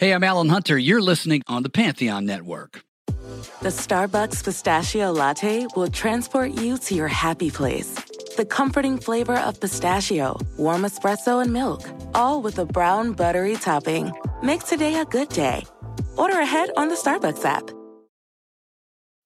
Hey, I'm Alan Hunter. You're listening on the Pantheon Network. The Starbucks pistachio latte will transport you to your happy place. The comforting flavor of pistachio, warm espresso, and milk, all with a brown buttery topping. Make today a good day. Order ahead on the Starbucks app.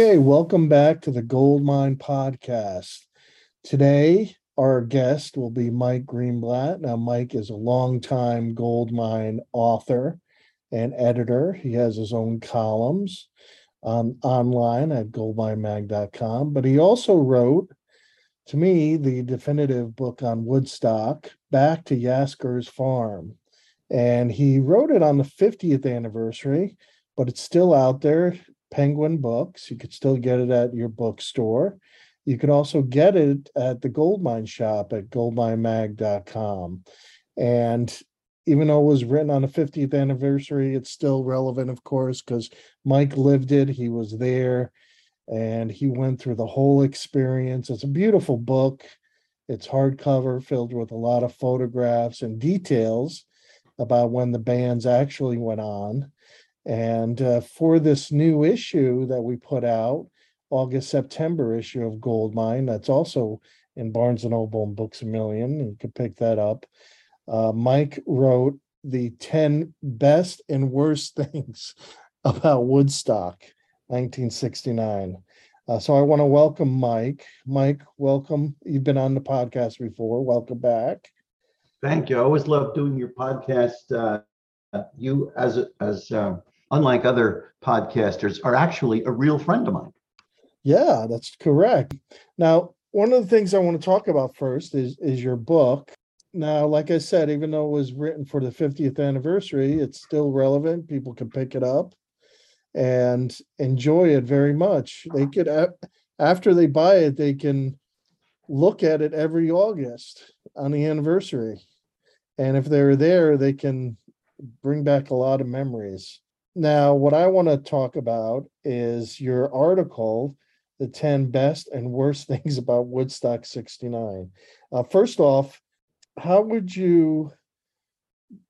Okay, welcome back to the Goldmine Podcast. Today, our guest will be Mike Greenblatt. Now, Mike is a longtime Goldmine author and editor. He has his own columns um, online at goldminemag.com, but he also wrote, to me, the definitive book on Woodstock, Back to Yasgur's Farm. And he wrote it on the 50th anniversary, but it's still out there. Penguin Books. You could still get it at your bookstore. You can also get it at the Goldmine shop at goldminemag.com. And even though it was written on the 50th anniversary, it's still relevant, of course, because Mike lived it. He was there and he went through the whole experience. It's a beautiful book. It's hardcover, filled with a lot of photographs and details about when the bands actually went on. And uh, for this new issue that we put out, August September issue of Goldmine, that's also in Barnes and Noble and Books a Million. You can pick that up. Uh, Mike wrote the 10 best and worst things about Woodstock, 1969. Uh, so I want to welcome Mike. Mike, welcome. You've been on the podcast before. Welcome back. Thank you. I always love doing your podcast. Uh, you, as as uh, unlike other podcasters, are actually a real friend of mine. Yeah, that's correct. Now, one of the things I want to talk about first is is your book. Now, like I said, even though it was written for the 50th anniversary, it's still relevant. People can pick it up and enjoy it very much. They could after they buy it, they can look at it every August on the anniversary. And if they're there, they can bring back a lot of memories. Now, what I want to talk about is your article, The 10 Best and Worst Things About Woodstock 69. Uh, first off, how would you,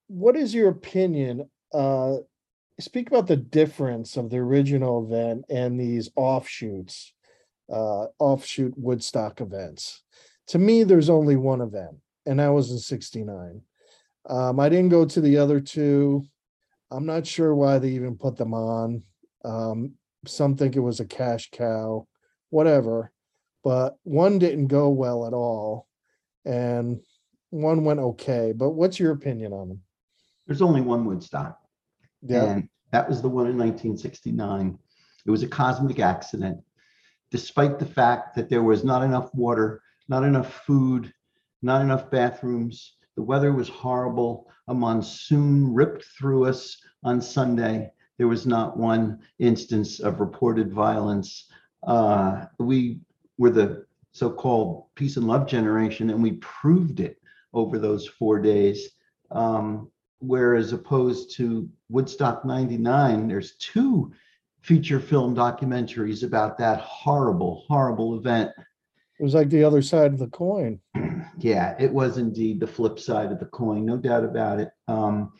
what is your opinion? Uh, speak about the difference of the original event and these offshoots, uh, offshoot Woodstock events. To me, there's only one event, and that was in 69. Um, I didn't go to the other two. I'm not sure why they even put them on. Um, some think it was a cash cow, whatever. But one didn't go well at all, and one went okay. But what's your opinion on them? There's only one Woodstock. Yeah. And that was the one in 1969. It was a cosmic accident. Despite the fact that there was not enough water, not enough food, not enough bathrooms, the weather was horrible. A monsoon ripped through us on Sunday. There was not one instance of reported violence. Uh, we were the so called peace and love generation, and we proved it over those four days. Um, whereas opposed to Woodstock 99, there's two feature film documentaries about that horrible, horrible event. It was like the other side of the coin. Yeah, it was indeed the flip side of the coin, no doubt about it. Um,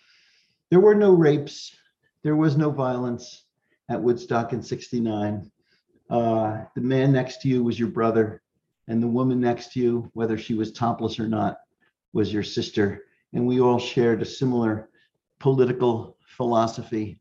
there were no rapes, there was no violence at Woodstock in 69. Uh, the man next to you was your brother, and the woman next to you, whether she was topless or not, was your sister. And we all shared a similar political philosophy.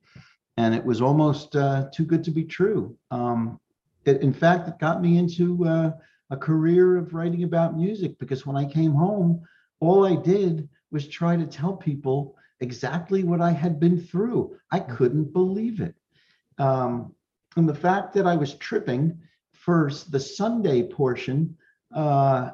And it was almost uh, too good to be true. Um, it, in fact, it got me into uh, a career of writing about music because when I came home, all I did was try to tell people exactly what I had been through. I couldn't believe it. Um, and the fact that I was tripping first, the Sunday portion, uh,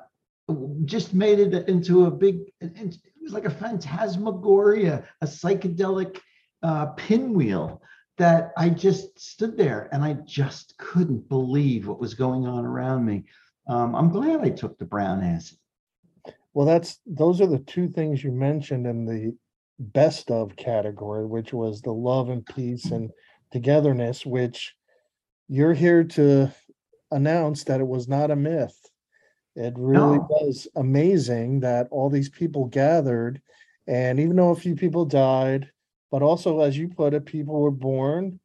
just made it into a big, it it was like a phantasmagoria, a psychedelic uh, pinwheel that I just stood there and I just couldn't believe what was going on around me. Um, I'm glad I took the brown acid. Well, that's, those are the two things you mentioned in the best of category, which was the love and peace and togetherness, which you're here to announce that it was not a myth. It really No. was amazing that all these people gathered, and even though a few people died, but also, as you put it, people were born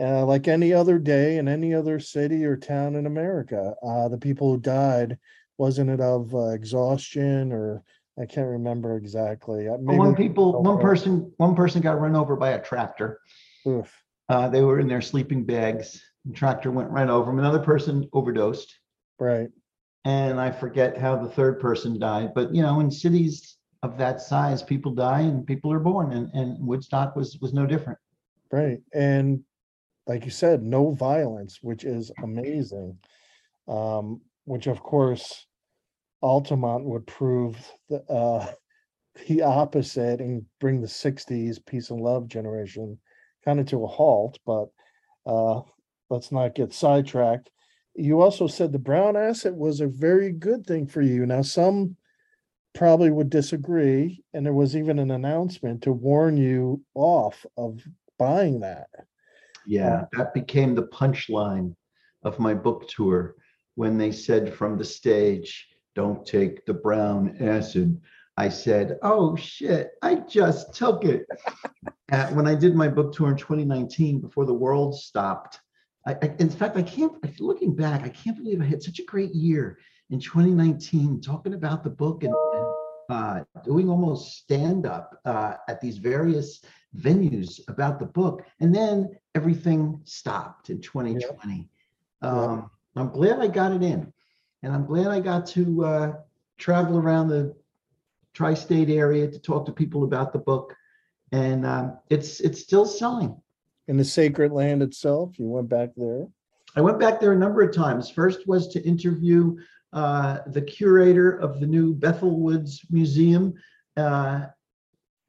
uh, like any other day in any other city or town in America. Uh, the people who died, wasn't it of uh, exhaustion or I can't remember exactly. Uh, maybe One people, one person, one person got run over by a tractor. Oof, Uh, they were in their sleeping bags. The tractor went right over them. Another person overdosed. right. And I forget how the third person died, but you know, in cities of that size, people die and people are born and, and Woodstock was, was no different. Right, and like you said, no violence, which is amazing. Um, which of course, Altamont would prove the uh the opposite and bring the sixties peace and love generation kind of to a halt, but uh let's not get sidetracked. You also said the brown acid was a very good thing for you. Now, some probably would disagree, and there was even an announcement to warn you off of buying that. Yeah, that became the punchline of my book tour when they said from the stage, don't take the brown acid. I said, oh shit, I just took it. Uh, when I did my book tour in 2019, before the world stopped, I, I- in fact, I can't, looking back, I can't believe I had such a great year in 2019, talking about the book and, and, uh, doing almost stand-up uh, at these various venues about the book. And then everything stopped in 2020. Um, I'm glad I got it in. And I'm glad I got to uh, travel around the tri-state area to talk to people about the book. And um, it's it's still selling. In the sacred land itself, you went back there. I went back there a number of times. First was to interview uh, the curator of the new Bethel Woods Museum uh,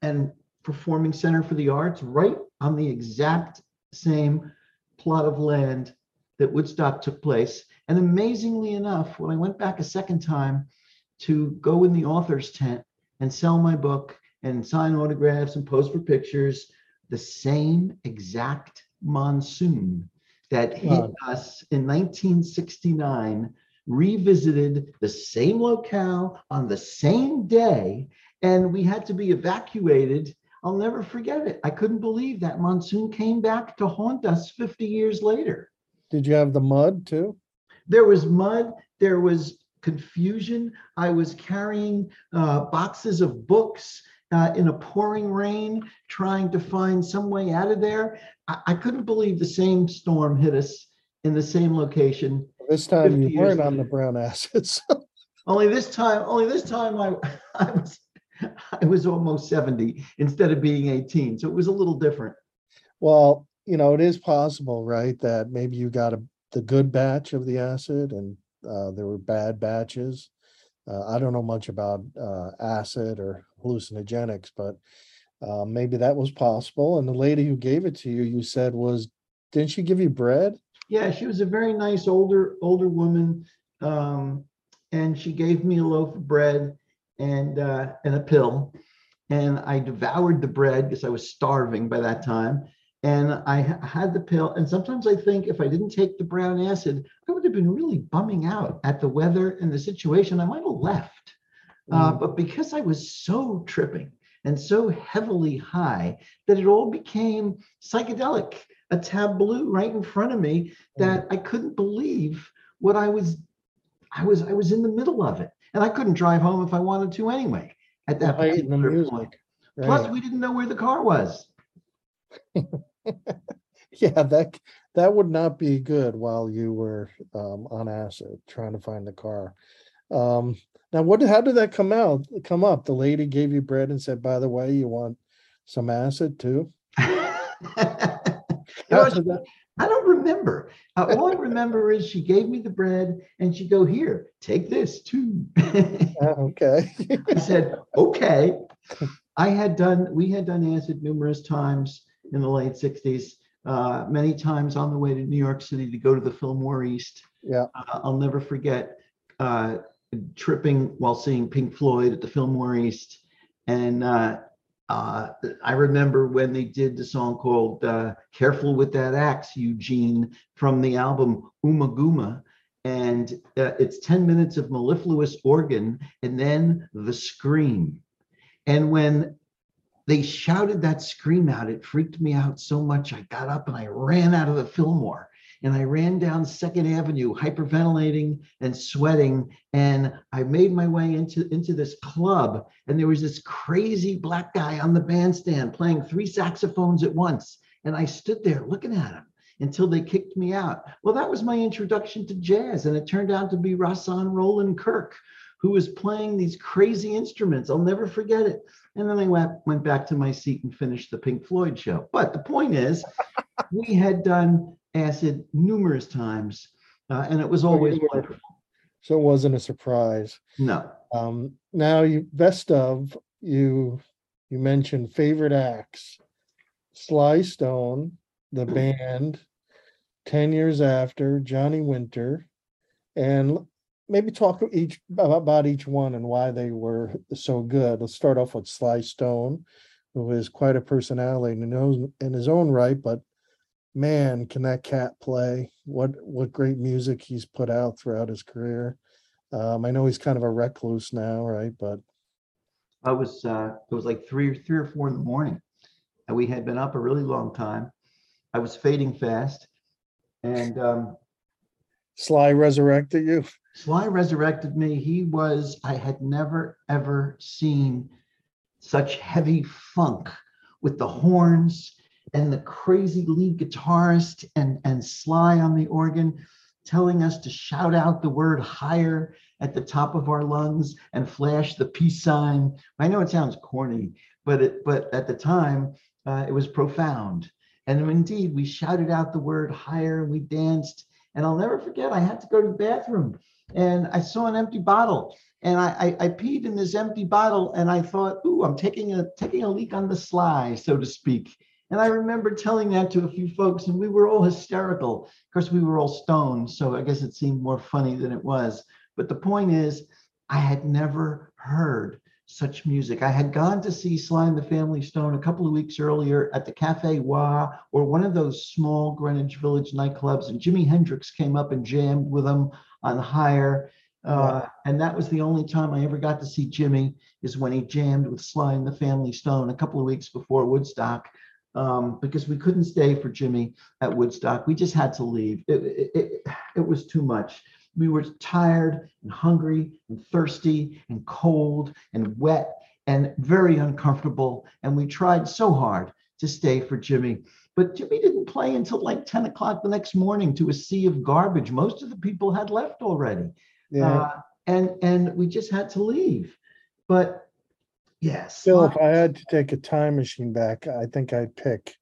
and Performing Center for the Arts, right on the exact same plot of land that Woodstock took place. And amazingly enough, when I went back a second time to go in the author's tent and sell my book and sign autographs and pose for pictures, the same exact monsoon that hit Wow. us in 1969 revisited the same locale on the same day, and we had to be evacuated. I'll never forget it. I couldn't believe that monsoon came back to haunt us 50 years later. Did you have the mud too? There was mud, there was confusion. I was carrying uh, boxes of books uh, in a pouring rain, trying to find some way out of there. I, I couldn't believe the same storm hit us in the same location. This time you weren't on the brown acids. Only this time, only this time I, I was I was almost 70 instead of being 18. So it was a little different. Well, you know, it is possible, right, that maybe you got a, the good batch of the acid and uh, there were bad batches. Uh, I don't know much about uh, acid or hallucinogenics, but uh, maybe that was possible. And the lady who gave it to you, you said was, didn't she give you bread? Yeah, she was a very nice older older woman, um, and she gave me a loaf of bread and uh, and a pill, and I devoured the bread because I was starving by that time, and I had the pill. And sometimes I think if I didn't take the brown acid, I would have been really bumming out at the weather and the situation. I might have left, uh, but because I was so tripping and so heavily high that it all became psychedelic, a tableau right in front of me that I couldn't believe what I was I was I was in the middle of it. And I couldn't drive home if I wanted to anyway at that the particular music. point. Plus, we didn't know where the car was. Yeah, that that would not be good while you were um, on acid trying to find the car. Um, now, what? How did that come out? Come up? The lady gave you bread and said, "By the way, you want some acid too?" you know, How- because to that? I don't remember. Uh, all I remember is she gave me the bread and she go here, take this too. Ah, Okay. I said, okay. I had done, we had done acid numerous times in the late sixties, uh, many times on the way to New York City to go to the Fillmore East. Yeah. Uh, I'll never forget uh, tripping while seeing Pink Floyd at the Fillmore East. And uh, I remember when they did the song called uh, Careful with That Axe, Eugene, from the album Ummagumma. And uh, it's 10 minutes of mellifluous organ and then the scream. And when they shouted that scream out, it freaked me out so much. I got up and I ran out of the Fillmore and I ran down Second Avenue, hyperventilating and sweating. And I made my way into, into this club. And there was this crazy black guy on the bandstand playing three saxophones at once. And I stood there looking at him until they kicked me out. Well, that was my introduction to jazz. And it turned out to be Rahsaan Roland Kirk, who was playing these crazy instruments. I'll never forget it. And then I went, went back to my seat and finished the Pink Floyd show. But the point is, we had done acid numerous times, uh, and it was always wonderful. So it wasn't a surprise. No, Um, now you best of you you mentioned favorite acts. Sly Stone, the band, 10 years after, Johnny Winter, and maybe talk each about, about each one and why they were so good. Let's start off with Sly Stone, who is quite a personality and knows in his own right, but man, can that cat play? What what great music he's put out throughout his career. Um, I know he's kind of a recluse now, right? But I was, uh, it was like three, or three or four in the morning. And we had been up a really long time. I was fading fast. And um, Sly resurrected you. Sly resurrected me. He was, I had never, ever seen such heavy funk with the horns and the crazy lead guitarist and, and Sly on the organ telling us to shout out the word higher at the top of our lungs and flash the peace sign. I know it sounds corny, but it, but at the time uh, it was profound. And indeed, we shouted out the word higher and we danced. And I'll never forget, I had to go to the bathroom and I saw an empty bottle and I, I, I peed in this empty bottle and I thought, ooh, I'm taking a taking a leak on the sly, so to speak. And I remember telling that to a few folks, and we were all hysterical. Of course, we were all stoned, so I guess it seemed more funny than it was. But the point is, I had never heard such music. I had gone to see Sly and the Family Stone a couple of weeks earlier at the Cafe Wha or one of those small Greenwich Village nightclubs, and Jimi Hendrix came up and jammed with them on Higher. Uh, and that was the only time I ever got to see Jimi is when he jammed with Sly and the Family Stone a couple of weeks before Woodstock. Um, because we couldn't stay for Jimi at Woodstock. We just had to leave. It, it, it, it was too much. We were tired and hungry and thirsty and cold and wet and very uncomfortable. And we tried so hard to stay for Jimi. But Jimi didn't play until like 10 o'clock the next morning to a sea of garbage. Most of the people had left already. Yeah. Uh, and and we just had to leave. But yes, Still, if I had to take a time machine back, I think I'd pick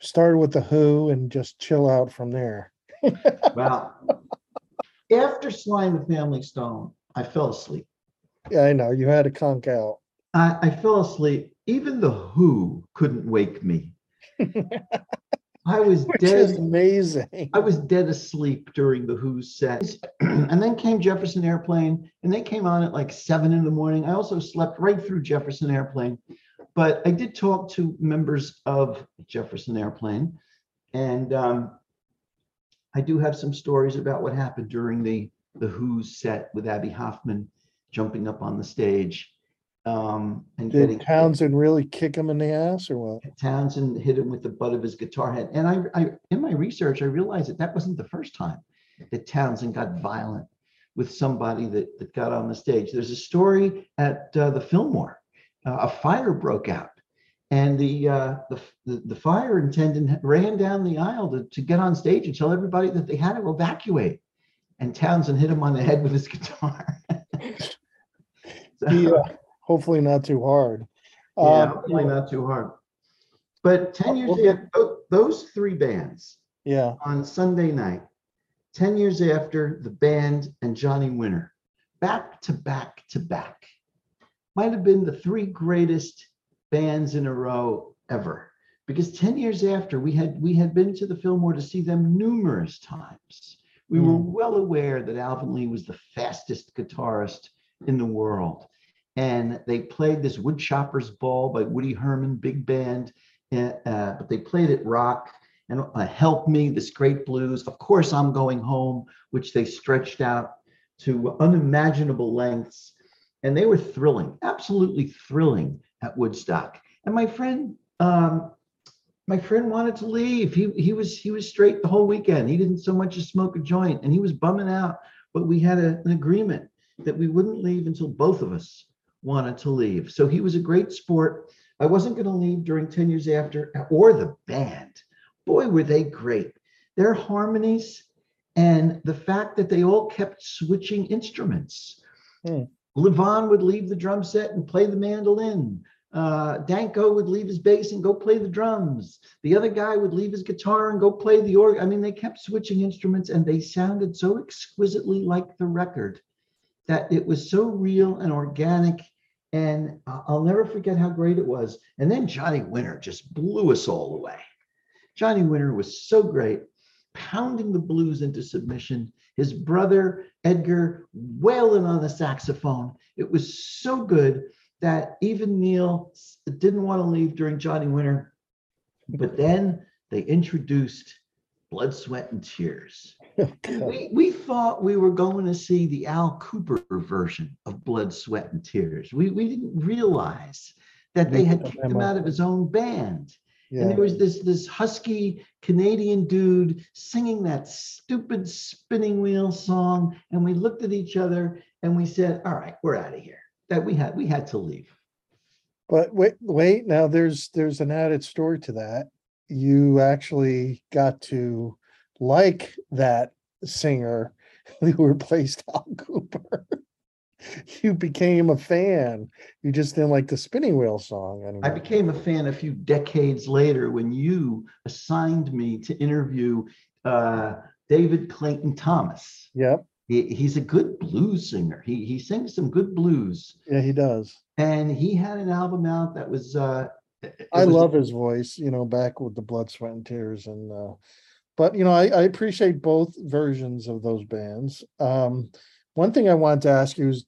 start with the Who and just chill out from there. well, after Sly the Family Stone, I fell asleep. Yeah, I know you had to conk out. I, I fell asleep. Even the Who couldn't wake me. I was Which is dead. amazing. I was dead asleep during the Who's set. and then came Jefferson Airplane, and they came on at like seven in the morning. I also slept right through Jefferson Airplane. But I did talk to members of Jefferson Airplane, and um, I do have some stories about what happened during the the Who's set with Abbie Hoffman jumping up on the stage um, and getting Did Townshend really kick him in the ass or what? Townshend hit him with the butt of his guitar head. And I, I, in my research, I realized that that wasn't the first time that Townshend got violent with somebody that, that got on the stage. There's a story at uh, the Fillmore. Uh, a fire broke out, and the, uh, the the the fire attendant ran down the aisle to, to get on stage and tell everybody that they had to evacuate. And Townshend hit him on the head with his guitar. So- Yeah, hopefully not too hard. yeah, Um, hopefully not too hard. But 10 years tho- those three bands Yeah. on Sunday night, 10 years after the band and Johnny Winter, back to back to back, might have been the three greatest bands in a row ever. Because 10 years after, we had we had been to the Fillmore to see them numerous times. We were Mm. well aware that Alvin Lee was the fastest guitarist in the world. And they played this Woodchopper's Ball by Woody Herman Big Band, uh, but they played it rock and uh, Help Me, this great blues. Of course, I'm Going Home, which they stretched out to unimaginable lengths. And they were thrilling, absolutely thrilling at Woodstock. And my friend, um, my friend wanted to leave. He he was he was straight the whole weekend. He didn't so much as smoke a joint, and he was bumming out. But we had a- an agreement that we wouldn't leave until both of us wanted to leave. So he was a great sport. I wasn't going to leave during 10 years after, or the band. Boy, were they great. Their harmonies and the fact that they all kept switching instruments. Hmm. Levon would leave the drum set and play the mandolin. Uh, Danko would leave his bass and go play the drums. The other guy would leave his guitar and go play the organ. I mean, they kept switching instruments and they sounded so exquisitely like the record that it was so real and organic. And I- I'll never forget how great it was. And then Johnny Winter just blew us all away. Johnny Winter was so great, pounding the blues into submission. His brother Edgar wailing on the saxophone. It was so good that even Neil didn't want to leave during Johnny Winter. But then they introduced Blood, Sweat, and Tears. We, we thought we were going to see the Al Kooper version of Blood, Sweat, and Tears. We, we didn't realize that they had kicked him out of his own band. And there was this this husky Canadian dude singing that stupid spinning wheel song, and we looked at each other and we said, "All right, we're out of here." That we had we had to leave. But wait, wait, now there's there's an added story to that. You actually got to like that singer who replaced Al Kooper. you became a fan. You just didn't like the spinning wheel song Anymore. I became a fan a few decades later when you assigned me to interview uh, David Clayton Thomas. Yep, He, he's a good blues singer. He he sings some good blues, yeah, he does. and he had an album out that was. Uh, I was- love his voice, you know, back with the blood, sweat, and tears, and uh, but you know, I, I appreciate both versions of those bands. Um, one thing I wanted to ask you is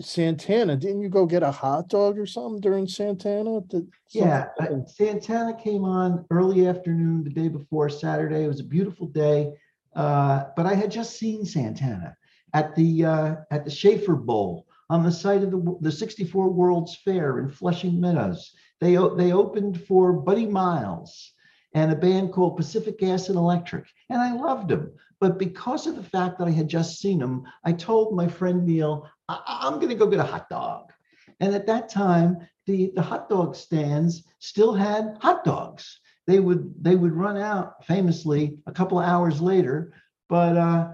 Santana. Didn't you go get a hot dog or something during Santana? Did Yeah, I- Santana came on early afternoon the day before Saturday. It was a beautiful day, uh, but I had just seen Santana at the uh, at the Schaefer Bowl on the site of the the 64 World's Fair in Flushing Meadows. They they opened for Buddy Miles and a band called Pacific Gas and Electric, and I loved them. But because of the fact that I had just seen them, I told my friend Neil, I- I'm going to go get a hot dog. And at that time, the, the hot dog stands still had hot dogs. They would they would run out famously a couple of hours later, but uh,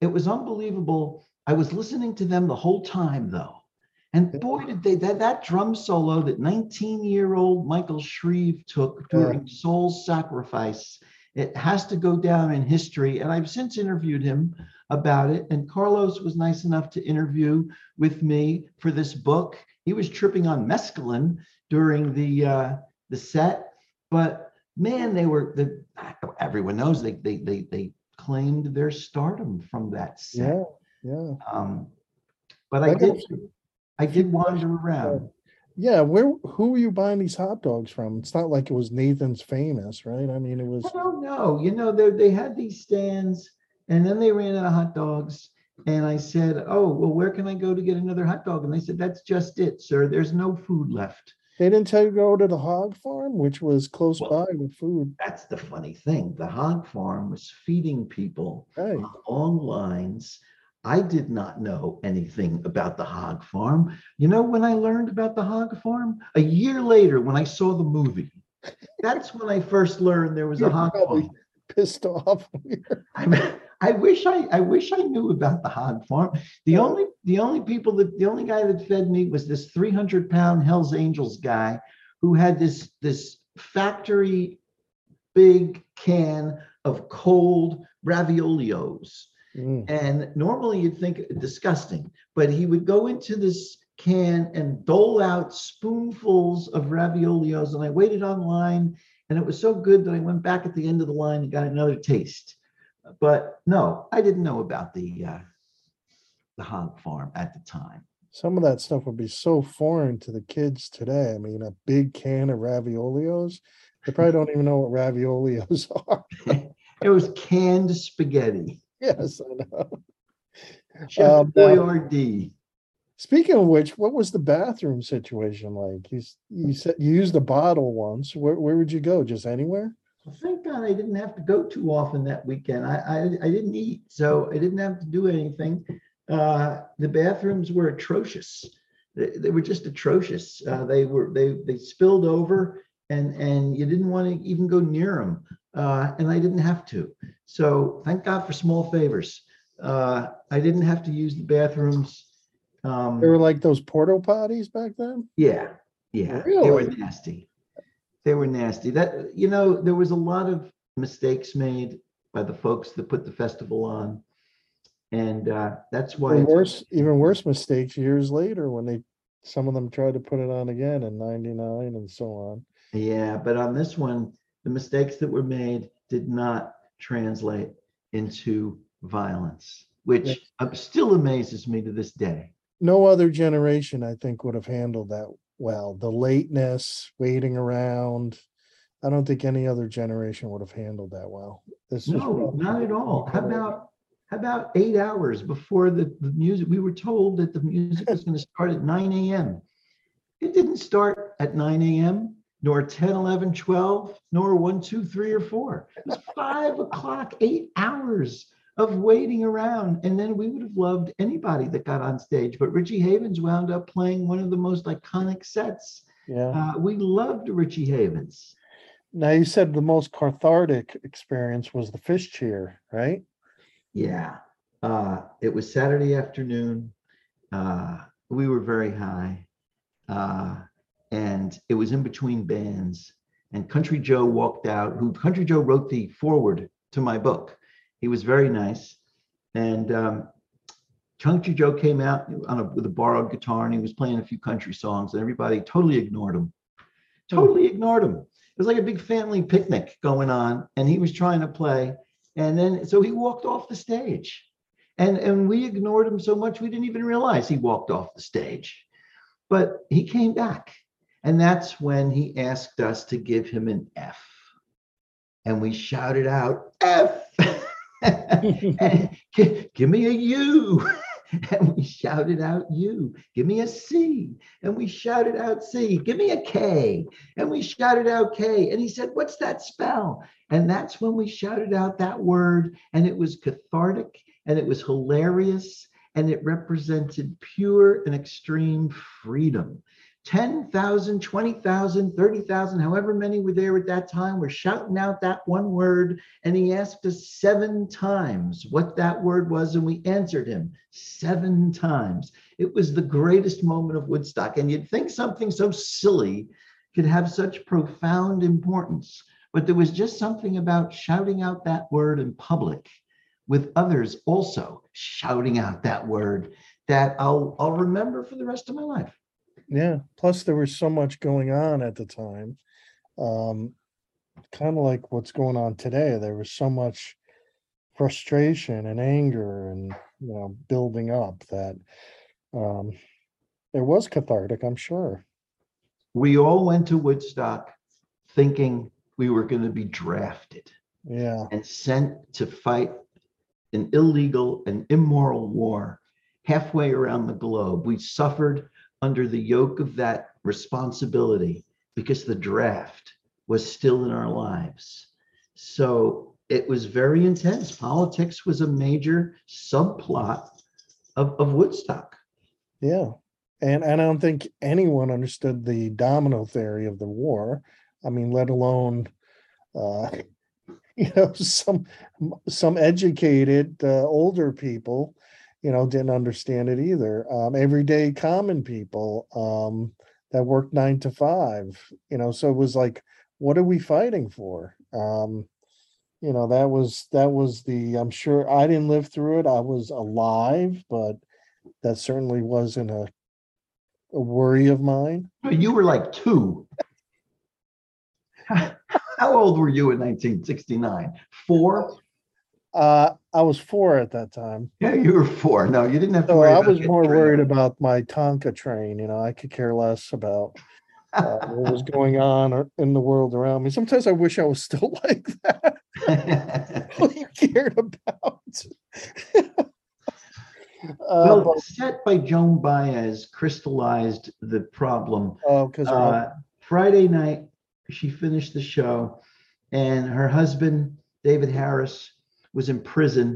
it was unbelievable. I was listening to them the whole time though. And boy, did they that, that drum solo that 19-year-old Michael Shrieve took during Soul Sacrifice, it has to go down in history. And I've since interviewed him about it. And Carlos was nice enough to interview with me for this book. He was tripping on mescaline during the uh, the set, but man, they were the everyone knows they they they they claimed their stardom from that set. Yeah, yeah, Um, but I I did I did wander around. yeah. Where who were you buying these hot dogs from? It's not like it was Nathan's famous, right? I mean, it was. I don't know. You know, they they had these stands, and then they ran out of hot dogs. And I said, "Oh, well, where can I go to get another hot dog?" And they said, "That's just it, sir. There's no food left." They didn't tell you to go to the hog farm, which was close Well- by with food. That's the funny thing. The hog farm was feeding people Right. on long lines. I did not know anything about the hog farm. You know when I learned about the hog farm? A year later, when I saw the movie. That's when I first learned there was a You're hog probably farm. Pissed off. I, I wish I, I wish I knew about the hog farm. The only the only people that the only guy that fed me was this 300 pound Hell's Angels guy who had this this factory big can of cold raviolios. Mm, And normally you'd think disgusting, but he would go into this can and dole out spoonfuls of raviolios. And I waited online and it was so good that I went back at the end of the line and got another taste. But no, I didn't know about the uh, the hog farm at the time. Some of that stuff would be so foreign to the kids today. I mean, a big can of raviolis. They probably don't even know what raviolis are. It was canned spaghetti. Yes, I know. Chef Um, Boyardee. Speaking of which, what was the bathroom situation like? You, you said you used a bottle once. Where, where would you go? Just anywhere? Well, Thank God I didn't have to go too often that weekend. I, I, I didn't eat, so I didn't have to do anything. Uh, the bathrooms were atrocious. They, they were just atrocious. Uh, they were, they, they spilled over and, and you didn't want to even go near them. Uh, and I didn't have to. So thank God for small favors. Uh, I didn't have to use the bathrooms. Um, They were like those porta potties back then? yeah, yeah, they were nasty. They were nasty. That, you know, there was a lot of mistakes made by the folks that put the festival on. And uh, that's why, Even worse, even worse mistakes years later when they, some of them tried to put it on again in ninety-nine and so on. yeah, but on this one, the mistakes that were made did not translate into violence, which Yes. uh, still amazes me to this day. No other generation, I think, would have handled that well. The lateness, waiting around. I don't think any other generation would have handled that well. This No, not at all. How about, how about eight hours before the, the music? We were told that the music was gonna start at nine AM. It didn't start at nine AM, nor 10, 11, 12, nor one, two, three, or four. It was five o'clock, eight hours of waiting around. And then we would have loved anybody that got on stage, but Richie Havens wound up playing one of the most iconic sets. Yeah. Uh, we loved Richie Havens. Now you said the most cathartic experience was the fish cheer, right? Yeah, uh, it was Saturday afternoon. Uh, we were very high. And it was in between bands. And Country Joe walked out, who Country Joe wrote the forward to my book. He was very nice. And um, Country Joe came out on a, with a borrowed guitar and he was playing a few country songs, and everybody totally ignored him. Totally ignored him. It was like a big family picnic going on, and he was trying to play. And then, so he walked off the stage. And, and we ignored him so much, we didn't even realize he walked off the stage. But he came back. And that's when he asked us to give him an F. And we shouted out, F. Give me a U. And we shouted out U. Give me a C. And we shouted out C. Give me a K. And we shouted out K. And he said, What's that spell? And that's when we shouted out that word. And it was cathartic and it was hilarious and it represented pure and extreme freedom. 10,000, 20,000, 30,000, however many were there at that time, were shouting out that one word. And he asked us seven times what that word was, and we answered him seven times. It was the greatest moment of Woodstock. And you'd think something so silly could have such profound importance, but there was just something about shouting out that word in public with others also shouting out that word that I'll, I'll remember for the rest of my life. Yeah, plus there was so much going on at the time. Um, kind of like what's going on today. There was so much frustration and anger and, you know, building up that um it was cathartic, I'm sure. We all went to Woodstock thinking we were going to be drafted Yeah, and sent to fight an illegal and immoral war halfway around the globe. We suffered under the yoke of that responsibility because the draft was still in our lives. So it was very intense. Politics was a major subplot of, of Woodstock. yeah. And and I don't think anyone understood the domino theory of the war. I mean, let alone uh you know, some some educated uh, older people, you know, didn't understand it either. Um, everyday common people um, that worked nine to five, you know, so it was like what are we fighting for? Um, you know, that was that was the I'm sure I didn't live through it. I was alive, but that certainly wasn't a a worry of mine. You were like two. How old were you in 1969? Four? Uh, I was four at that time. Yeah, you were four. No, you didn't have to So worry I was more trained. worried about my Tonka train, you know, I could care less about uh, what was going on or- in the world around me. Sometimes I wish I was still like that. All you cared about. Uh, well, but, the set by Joan Baez crystallized the problem. oh, because Uh, Friday night, she finished the show, and her husband, David Harris, was in prison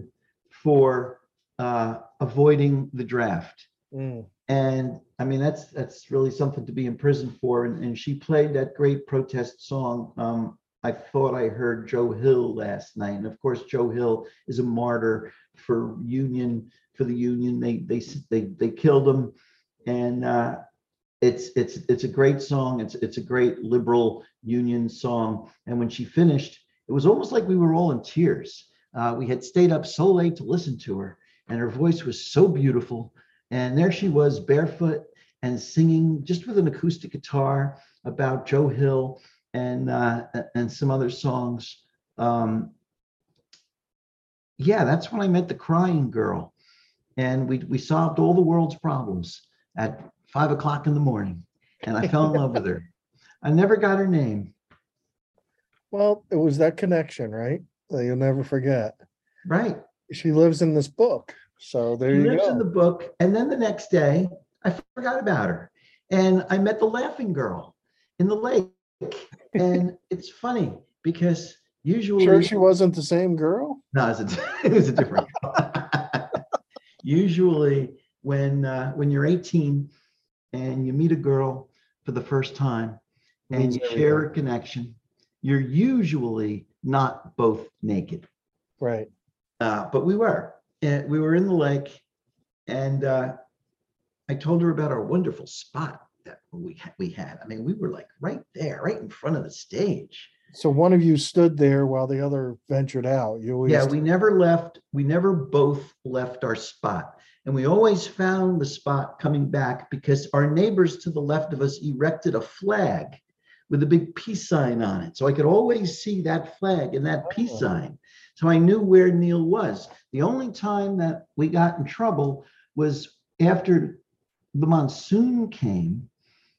for uh, avoiding the draft. mm, And I mean, that's that's really something to be in prison for. And, and she played that great protest song. Um, I thought I heard Joe Hill last night. And of course, Joe Hill is a martyr for union, for the union. They they they they killed him. And uh, it's it's it's a great song. It's it's a great liberal union song. And when she finished, it was almost like we were all in tears. Uh, we had stayed up so late to listen to her, and her voice was so beautiful. And there she was, barefoot and singing just with an acoustic guitar about Joe Hill and uh, and some other songs. Um, yeah, that's when I met the crying girl, and we we solved all the world's problems at five o'clock in the morning, and I fell in love with her. I never got her name. well, it was that connection, right? That you'll never forget. Right. She lives in this book. So there She you lives in the book, and then the next day, I forgot about her, and I met the laughing girl in the lake, and it's funny because usually Sure she wasn't the same girl? no, it was a, it was a different. usually, when uh, when you're 18 and you meet a girl for the first time and you share a connection, you're usually not both naked. Right. Uh, but we were, and we were in the lake, and uh, I told her about our wonderful spot that we ha- we had. I mean, we were like right there, right in front of the stage. So one of you stood there while the other ventured out. You always Yeah, we never left. We never both left our spot, and we always found the spot coming back because our neighbors to the left of us erected a flag with a big peace sign on it, so I could always see that flag and that peace Oh. sign. So I knew where Neil was. The only time that we got in trouble was after the monsoon came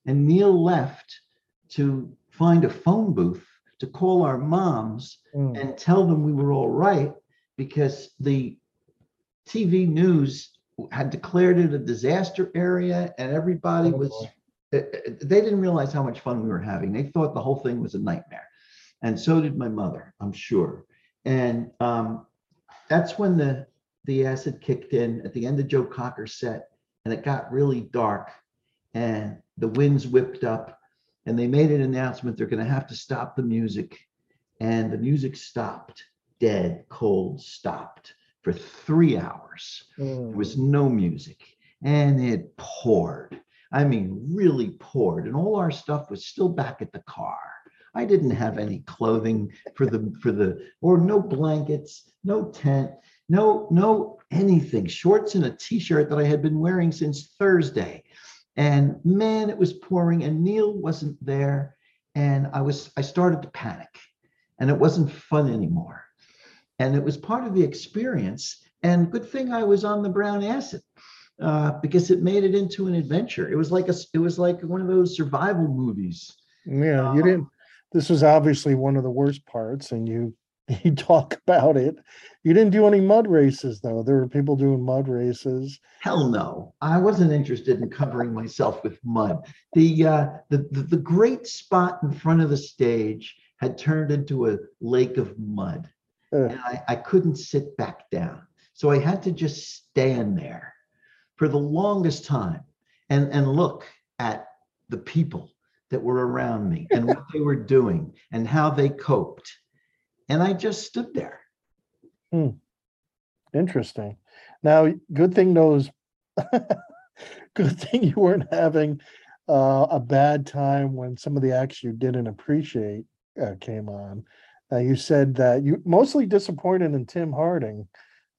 and Neil left to find a phone booth to call our moms Mm, and tell them we were all right because the TV news had declared it a disaster area and everybody Oh, was uh, uh, they didn't realize how much fun we were having. They thought the whole thing was a nightmare. And so did my mother, I'm sure. And um, that's when the the acid kicked in at the end of Joe Cocker's set and it got really dark and the winds whipped up and they made an announcement they're going to have to stop the music and the music stopped dead cold stopped for three hours there mm. was no music and it poured i mean really poured and all our stuff was still back at the car. I didn't have any clothing for the for the or no blankets no tent no no anything. Shorts and a t-shirt that i had been wearing since thursday. And man it was pouring and neil wasn't there and i was i started to panic and it wasn't fun anymore. And it was part of the experience and good thing i was on the brown acid uh, because it made it into an adventure it was like a it was like one of those survival movies Yeah, you Uh, didn't, this was obviously one of the worst parts and you, you talk about it. You didn't do any mud races though. There were people doing mud races. hell no i wasn't interested in covering myself with mud the uh the, the, the great spot in front of the stage had turned into a lake of mud Ugh. and I, I couldn't sit back down. So I had to just stand there for the longest time and, and look at the people that were around me and what they were doing and how they coped. And I just stood there. Interesting. Now, good thing those, good thing you weren't having uh, a bad time when some of the acts you didn't appreciate uh, came on. Uh, you said that you mostly disappointed in Tim Harding,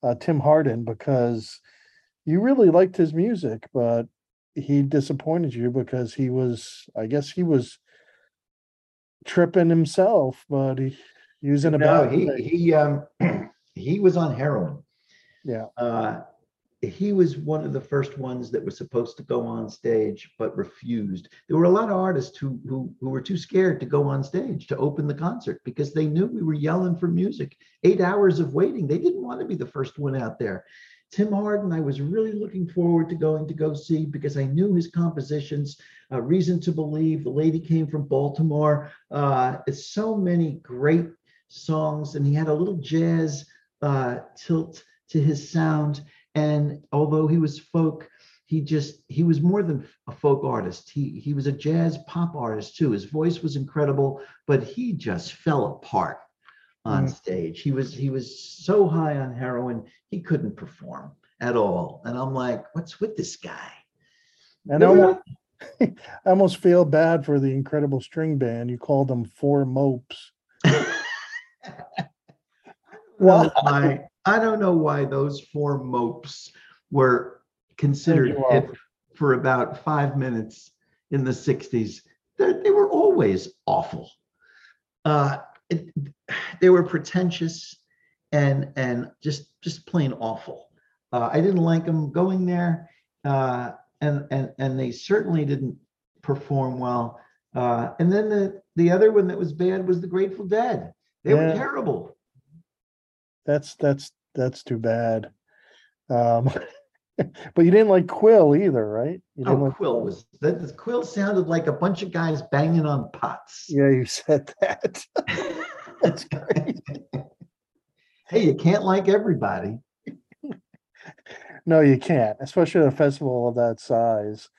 uh, Tim Hardin, because you really liked his music, but he disappointed you because he was, I guess, he was tripping himself, but he, he was in a No, bad he, he, um, he was on heroin. Yeah. Uh, he was one of the first ones that was supposed to go on stage but refused. There were a lot of artists who who who were too scared to go on stage to open the concert because they knew we were yelling for music. Eight hours of waiting. They didn't want to be the first one out there. Tim Hardin, I was really looking forward to going to go see because I knew his compositions. Uh, Reason to Believe, The Lady Came from Baltimore. Uh, it's so many great songs, and he had a little jazz uh, tilt to his sound. And although he was folk, he just he was more than a folk artist. He he was a jazz pop artist too. His voice was incredible, but he just fell apart on Mm. stage. He was he was so high on heroin, he couldn't perform at all. And I'm like, what's with this guy? And I almost, I almost feel bad for the incredible string band. You called them four mopes. Well, why I don't know why those four mopes were considered for about five minutes in the 60s. They, they were always awful. Uh, it, they were pretentious and and just just plain awful. Uh, I didn't like them going there, uh, and and and they certainly didn't perform well. Uh, and then the the other one that was bad was the Grateful Dead. They were terrible. That's that's that's too bad. Um, but you didn't like Quill either, right? You didn't Oh, like Quill was that the Quill sounded like a bunch of guys banging on pots. Yeah, you said that. That's great. Hey, you can't like everybody. No, you can't, especially at a festival of that size.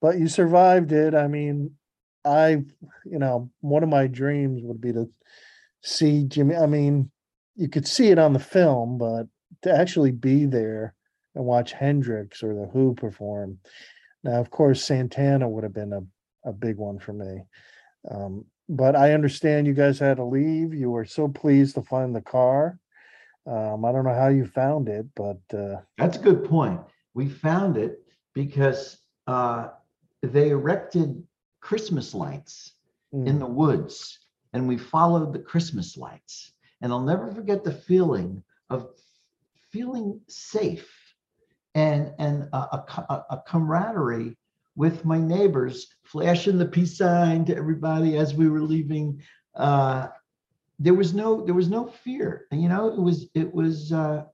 But you survived it. I mean, I, you know, one of my dreams would be to see Jimi. I mean, you could see it on the film, but to actually be there and watch Hendrix or the Who perform. Now, of course, Santana would have been a, a big one for me. Um, but I understand you guys had to leave. You were so pleased to find the car. Um, I don't know how you found it, but uh, That's a good point. We found it because uh, they erected Christmas lights in mm, the woods, and we followed the Christmas lights. And I'll never forget the feeling of feeling safe and and a, a- a camaraderie with my neighbors, flashing the peace sign to everybody as we were leaving. Uh, there was no there was no fear, you know it was it was uh,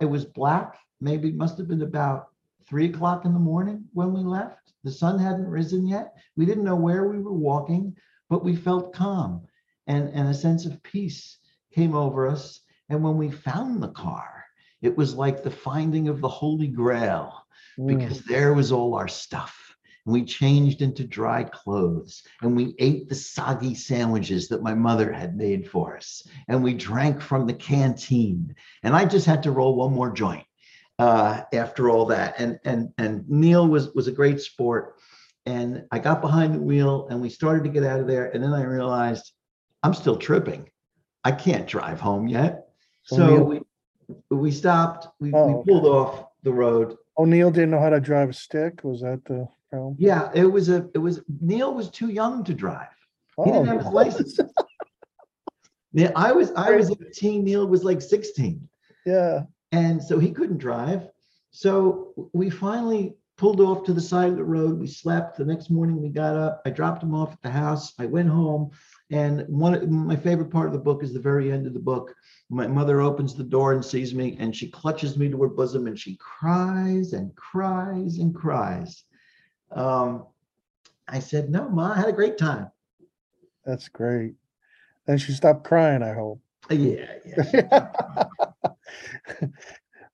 it was black. Maybe it must have been about three o'clock in the morning when we left. The sun hadn't risen yet. We didn't know where we were walking, but we felt calm and, and a sense of peace came over us. And when we found the car, it was like the finding of the Holy Grail mm, because there was all our stuff. And we changed into dry clothes and we ate the soggy sandwiches that my mother had made for us. And we drank from the canteen. And I just had to roll one more joint uh, after all that. And and and Neil was was a great sport. And I got behind the wheel and we started to get out of there. And then I realized I'm still tripping. I can't drive home yet. So So we we stopped. We, Oh, we okay. pulled off the road. O'Neill didn't know how to drive a stick. Was that the Yeah, it was a it was Neil was too young to drive. He Oh, didn't have his license. Yeah, I was I was 18, Neil was like 16. Yeah. And so he couldn't drive. So we finally pulled off to the side of the road. We slept. The next morning we got up. I dropped him off at the house. I went home. And one of my favorite part of the book is the very end of the book. My mother opens the door and sees me, and she clutches me to her bosom and she cries and cries and cries. Um, I said, No, Ma, I had a great time. That's great. Then she stopped crying, I hope. Yeah, yeah.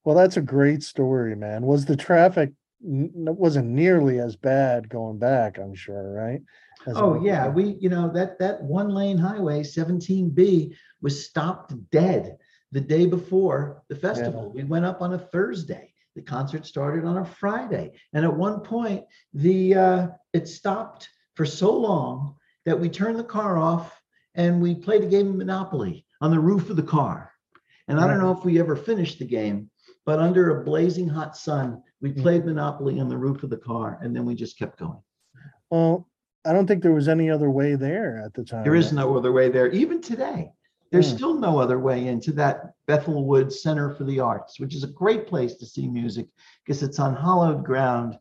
well, that's a great story, man. Was the traffic n- wasn't nearly as bad going back, I'm sure, right? As Oh, yeah, we, you know, that, that one lane highway, seventeen B was stopped dead the day before the festival. We went up on a Thursday. The concert started on a Friday. And at one point, the, uh, it stopped for so long that we turned the car off and we played a game of Monopoly on the roof of the car. And I don't know if we ever finished the game, but under a blazing hot sun, we Mm. played Monopoly on the roof of the car and then we just kept going. Well, I don't think there was any other way there at the time. There is no other way there. Even today, there's Hmm. still no other way into that Bethel Woods Center for the Arts, which is a great place to see music because it's on hollowed ground.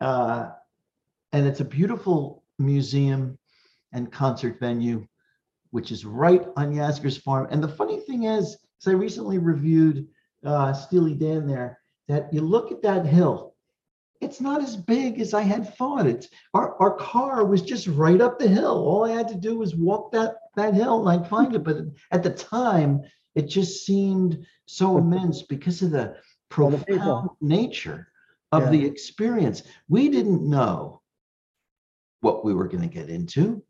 Uh, and it's a beautiful museum and concert venue, which is right on Yasgur's farm. And the funny thing is, because I recently reviewed uh, Steely Dan there, that you look at that hill, it's not as big as I had thought. It's our, our car was just right up the hill. All I had to do was walk that that hill and I'd find it. But at the time, it just seemed so immense because of the profound nature of Yeah. the experience. We didn't know what we were going to get into.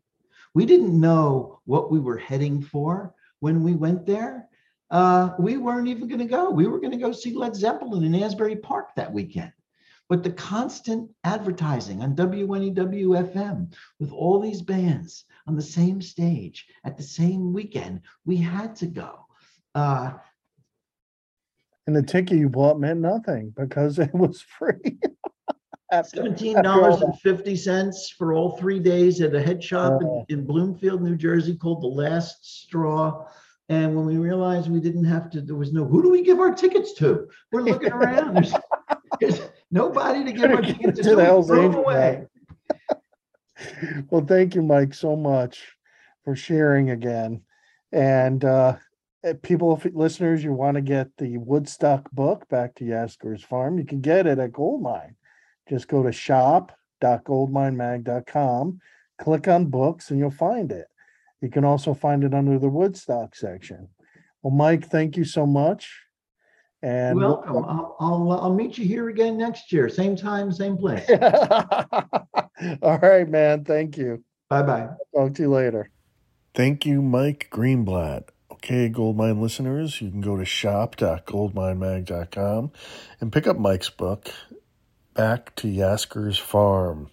We didn't know what we were heading for when we went there. Uh, we weren't even going to go. We were going to go see Led Zeppelin in Asbury Park that weekend. But the constant advertising on WNEW FM with all these bands on the same stage at the same weekend, we had to go. Uh, And the ticket you bought meant nothing because it was free. After- Seventeen dollars and fifty cents for all three days at a head shop Oh. in, in Bloomfield, New Jersey called The Last Straw. And when we realized we didn't have to, there was no, who do we give our tickets to? We're looking around. There's, there's nobody to give our Could've to. Hells away. Well, thank you, Mike, so much for sharing again. And uh, eh, people, if listeners, you want to get the Woodstock book back to Yasgur's farm, you can get it at Goldmine. Just go to shop.goldminemag.com, click on books, and you'll find it. You can also find it under the Woodstock section. Well, Mike, thank you so much. And we'll- Welcome. I'll, I'll, I'll meet you here again next year, same time, same place. All right, man. Thank you. Bye-bye. Talk to you later. Thank you, Mike Greenblatt. Okay, Goldmine listeners, you can go to shop.goldminemag.com and pick up Mike's book, Back to Yasgur's Farm.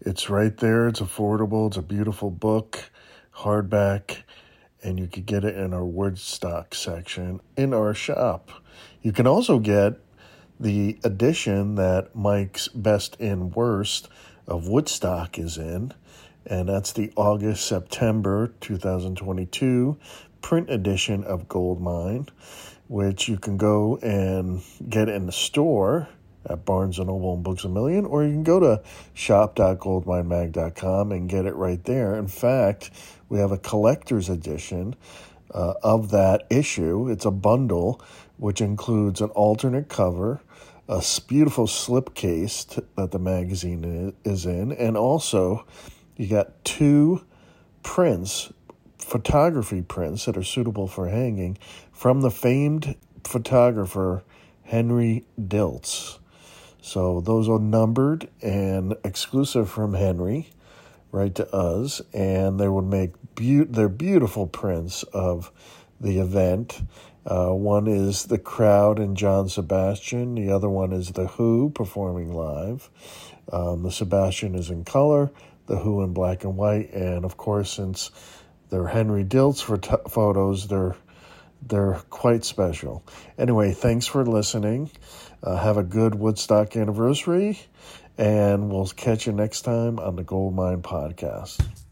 It's right there. It's affordable. It's a beautiful book, hardback, and you could get it in our Woodstock section in our shop. You can also get the edition that Mike's Best and Worst of Woodstock is in, and that's the August September 2022 print edition of Goldmine, which you can go and get in the store at Barnes and Noble and Books a Million, or you can go to shop.goldminemag.com and get it right there. In fact, we have a collector's edition uh, of that issue. It's a bundle which includes an alternate cover, a beautiful slipcase t- that the magazine is in, and also you got two prints, photography prints that are suitable for hanging from the famed photographer Henry Diltz. So those are numbered and exclusive from Henry, right to us, and they would make beau- they're beautiful prints of the event. Uh, one is the crowd and John Sebastian. The other one is the Who performing live. Um, the Sebastian is in color, the Who in black and white, and of course, since they're Henry Diltz photo- photos, they're they're quite special. Anyway, thanks for listening. Uh, have a good Woodstock anniversary, and we'll catch you next time on the Goldmine Podcast.